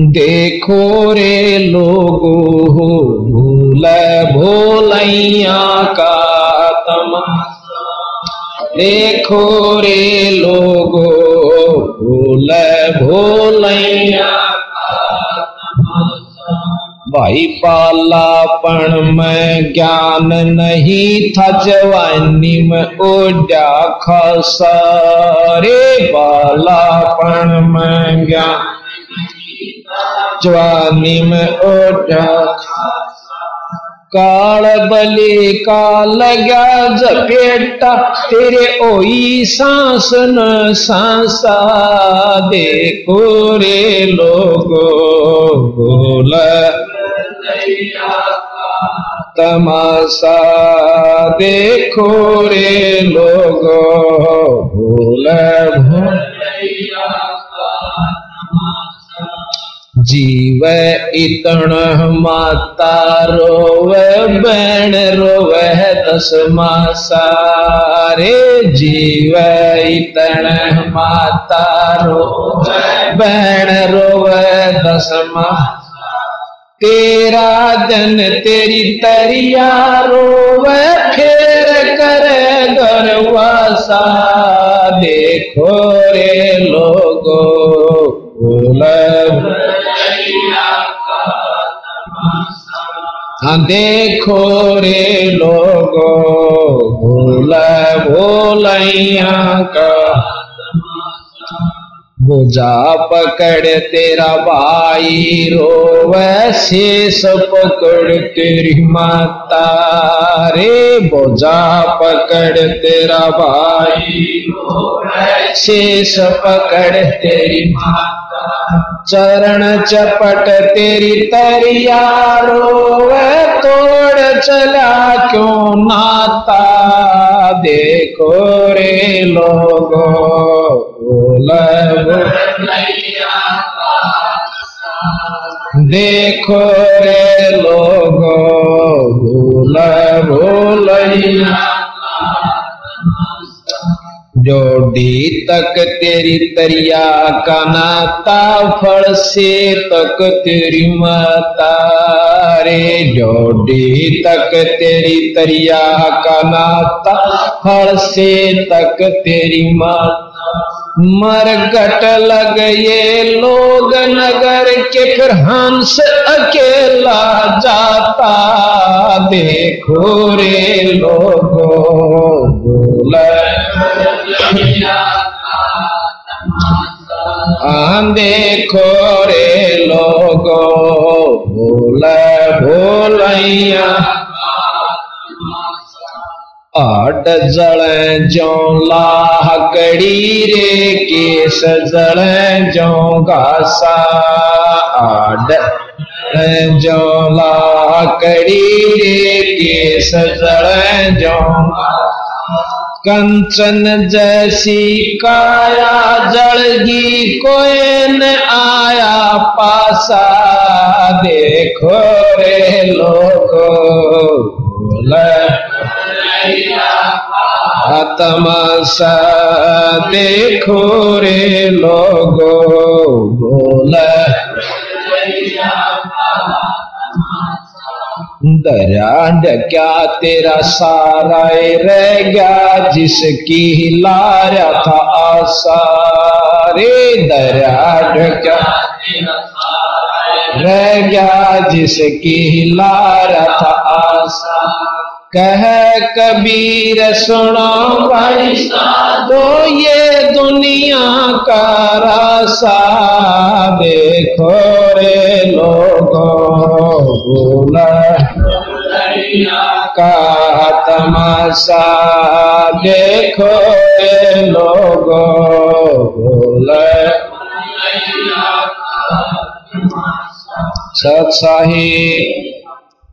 देखो रे लोगो हो भूल भोलैया का तमाशा। देखो रे लोगो, भूल भोलैया भाई पालापण में ज्ञान नहीं था, जवानी में ओडा खसरे पालापण में ज्ञान जवानी में ओढ़ा काल बलि का लगा जपेटा तेरे ओई सांस न सांसा देखो रे लोगो, बोल। तमाशा देखो रे लोगो भूल भूल जीव इतण माता रोवे बैण रोवे, दस मासा। रे जीव इतण माता रोवे बैण रोवे, दस तेरा जन तेरी तरिया रोवे, फेर करे गरवासा देखो देखो रे लोगो भूल भोलैया का बुझा पकड़ तेरा भाई रो वैसे सब पकड़ तेरी माता रे बोझा पकड़ तेरा भाई। शेष पकड़ तेरी माता। चरण चपट तेरी तरिया तोड़ चला क्यों नाता? देखो रे लोगो देखो रे लोगो भूल भूलैया जोड़ी तक तेरी तरिया का नाता, फल से तक तेरी माता। रे जोड़ी तक तेरी तरिया का नाता, फल से तक तेरी माता। मरगट लग ये लोग नगर के फिर हंस अकेला जाता। देखो रे लोगो बोल देखो रे लोगो भूल भोलैया आट जल जो लाकड़ी रे केस जल जो घासा। आड जो लाकड़ी रे केस जल जो कंचन जैसी काया जड़गी कोई न आया पासा। देखो रे लोगो तमाशा देखो रे लोगो बोल दरिया क्या तेरा सारा रह गया जिसकी लारा था आशा रे दरिया क्या रह गया जिसकी लारा था आशा। कह कबीर, सुनो भाई तो ये दुनिया का रासा देखो रे लोगो का तमाशा देखो रे लोगो सत्साही